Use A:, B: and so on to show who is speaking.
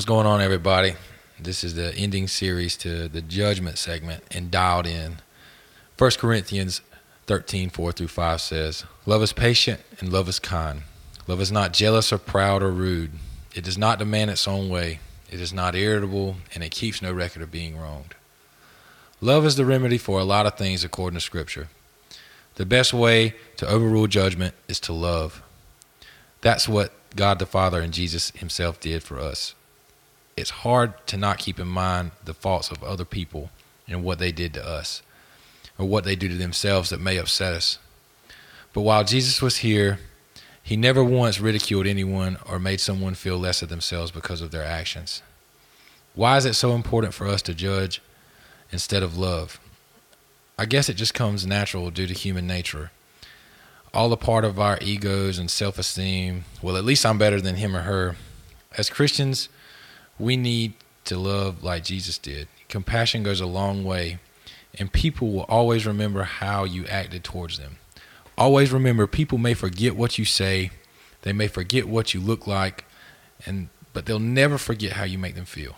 A: What's going on, everybody? This is the ending series to the judgment segment and dialed in. 1 Corinthians 13, 4 through 5 says, Love is patient and love is kind. Love is not jealous or proud or rude. It does not demand its own way. It is not irritable, and it keeps no record of being wronged. Love is the remedy for a lot of things according to Scripture. The best way to overrule judgment is to love. That's what God the Father and Jesus Himself did for us it's hard to not keep in mind the faults of other people and what they did to us or what they do to themselves that may upset us. But while Jesus was here, he never once ridiculed anyone or made someone feel less of themselves because of their actions. Why is it so important for us to judge instead of love? I guess it just comes natural due to human nature. All a part of our egos and self esteem. Well, at least I'm better than him or her. As Christians, we need to love like Jesus did. Compassion goes a long way, and people will always remember how you acted towards them. Always remember people may forget what you say, they may forget what you look like, and but they'll never forget how you make them feel.